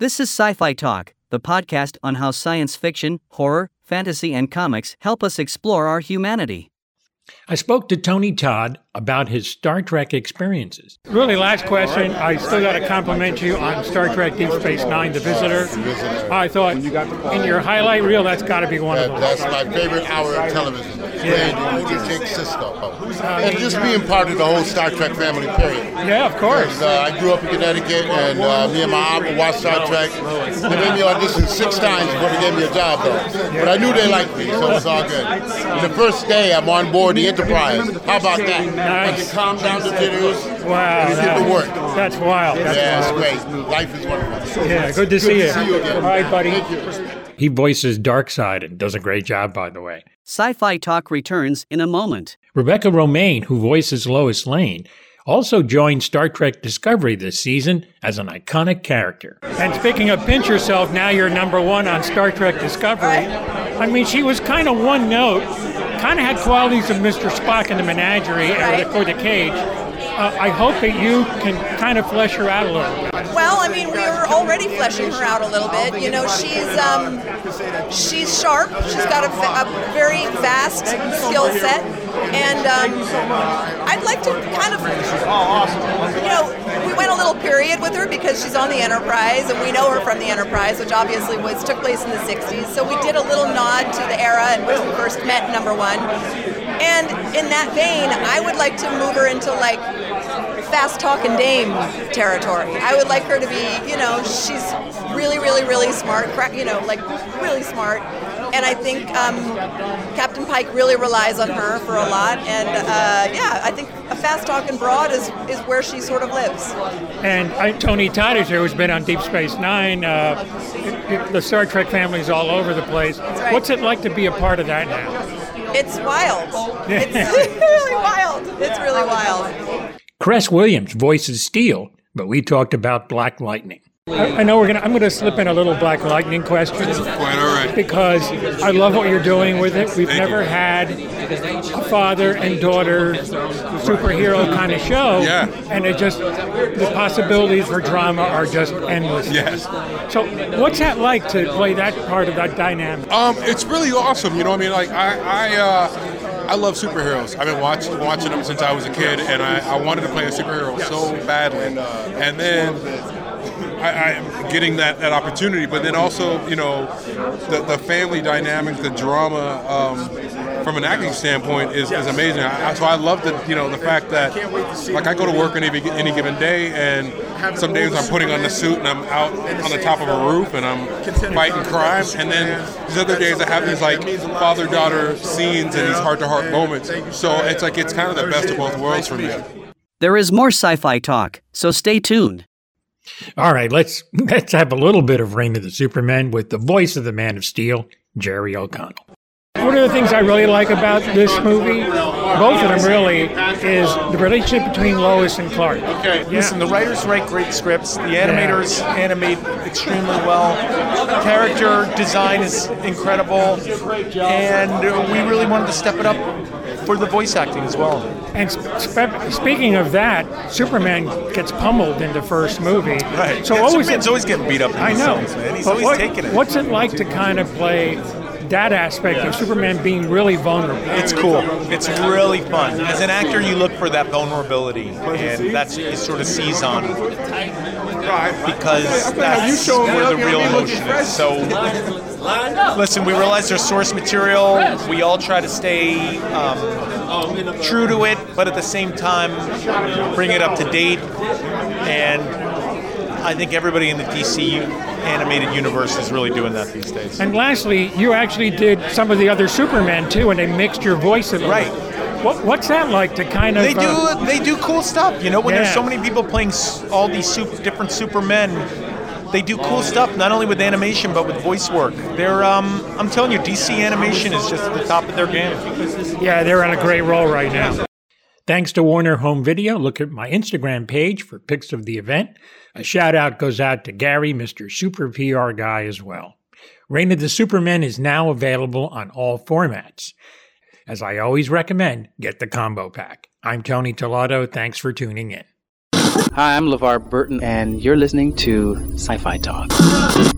This is Sci Fi Talk, the podcast on how science fiction, horror, fantasy, and comics help us explore our humanity. I spoke to Tony Todd about his Star Trek experiences. Really, last question. I still got to compliment you on Star Trek Deep Space Nine, The Visitor. I thought in your highlight reel, that's got to be one of them. That's my favorite hour of television. Playing Udi Jake Sisko. And just being part of the whole Star Trek family, period. Yeah, of course. And, uh, I grew up in Connecticut, and uh, me and my aunt watched Star Trek. They made me audition six times before they gave me a job, though. But I knew they liked me, so it's all good. And the first day, I'm on board the Enterprise. How about that? I can calm down the jitters Wow, and get to work. That's wild. That's Yeah, it's great. Life is wonderful. Yeah, good to see you. see you again. All right, buddy. Thank you. He voices Darkseid and does a great job, by the way. Sci Fi Talk returns in a moment. Rebecca Romijn, who voices Lois Lane, also joined Star Trek Discovery this season as an iconic character. And speaking of pinch yourself, now you're number one on Star Trek Discovery. I mean, she was kind of one note, kind of had qualities of Mr. Spock in the menagerie uh, for the cage. Uh, I hope that you can kind of flesh her out a little bit. Well, I mean, we were already fleshing her out a little bit. You know, she's um, she's sharp. She's got a very vast skill set, and um, I'd like to kind of, you know, a little period with her because she's on the Enterprise, and we know her from the Enterprise, which obviously was took place in the '60s. So we did a little nod to the era in which we first met. Number one, and in that vein, I would like to move her into like fast talking dame territory. I would like her to be, you know, she's really, really, really smart, you know, like really smart. And I think um, Captain Pike really relies on her for a lot. And uh, yeah, I think a fast talking broad is, is where she sort of lives. And I, Tony Todd is here, who's been on Deep Space Nine. Uh, it- it- the Star Trek family's all over the place. right. What's it like to be a part of that now? It's wild. It's really wild. It's really wild. Cress Williams voices Steel, but we talked about Black Lightning. I, I know we're gonna. I'm gonna slip in a little Black Lightning question. Quite all right. because I love what you're doing with it. We've Thank never you. had a father and daughter superhero kind of show. Yeah. And it just, the possibilities for drama are just endless. Yes. So, what's that like to play that part of that dynamic? Um, it's really awesome. You know, what I mean, like I, I, uh, I love superheroes. I've been watching watching them since I was a kid, and I, I wanted to play a superhero so badly. And then I, I'm getting that, that opportunity, but then also, you know, the, the family dynamic, the drama, um, from an acting standpoint is, is amazing. I, I- so I love the, you know, the fact that, like, I go to work any any given day, and some days I'm putting on the suit and I'm out on the top of a roof and I'm fighting crime, and then these other days I have these like father-daughter scenes and these heart-to-heart moments. So it's like it's kind of the best of both worlds for me. There is more sci fi talk, so stay tuned. All right, let's let's have a little bit of Reign of the Supermen with the voice of the Man of Steel, Jerry O'Connell. One of the things I really like about this movie, both of them really, is the relationship between Lois and Clark. Okay. Listen, the writers write great scripts. The animators animate extremely well. Character design is incredible, and we really wanted to step it up for the voice acting as well. And spe- speaking of that, Superman gets pummeled in the first movie. Right. So Yeah, always, Superman's always getting beat up in I know. man. He's always what- taking it. What's it like to kind of play that aspect of Superman being really vulnerable? It's cool. It's really fun. As an actor, you look for that vulnerability, and that's you sort of seize on because that's where the real emotion is. So, listen, we realize there's source material. We all try to stay um, true to it, but at the same time, bring it up to date. And I think everybody in the DC animated universe is really doing that these days. And lastly, you actually did some of the other Superman too, and they mixed your voice a little. Right. What, what's that like to kind of? They uh, do they do cool stuff. You know, when there's so many people playing all these super, different Supermen, they do cool stuff. Not only with animation but with voice work. They're um, I'm telling you, DC animation is just at the top of their game. yeah, they're on a great roll right now. Thanks to Warner Home Video. Look at my Instagram page for pics of the event. A shout out goes out to Gary, Mr. Super PR guy, as well. Reign of the Supermen is now available on all formats. As I always recommend, get the combo pack. I'm Tony Tellado. Thanks for tuning in. Hi, I'm LeVar Burton, and you're listening to Sci Fi Talk.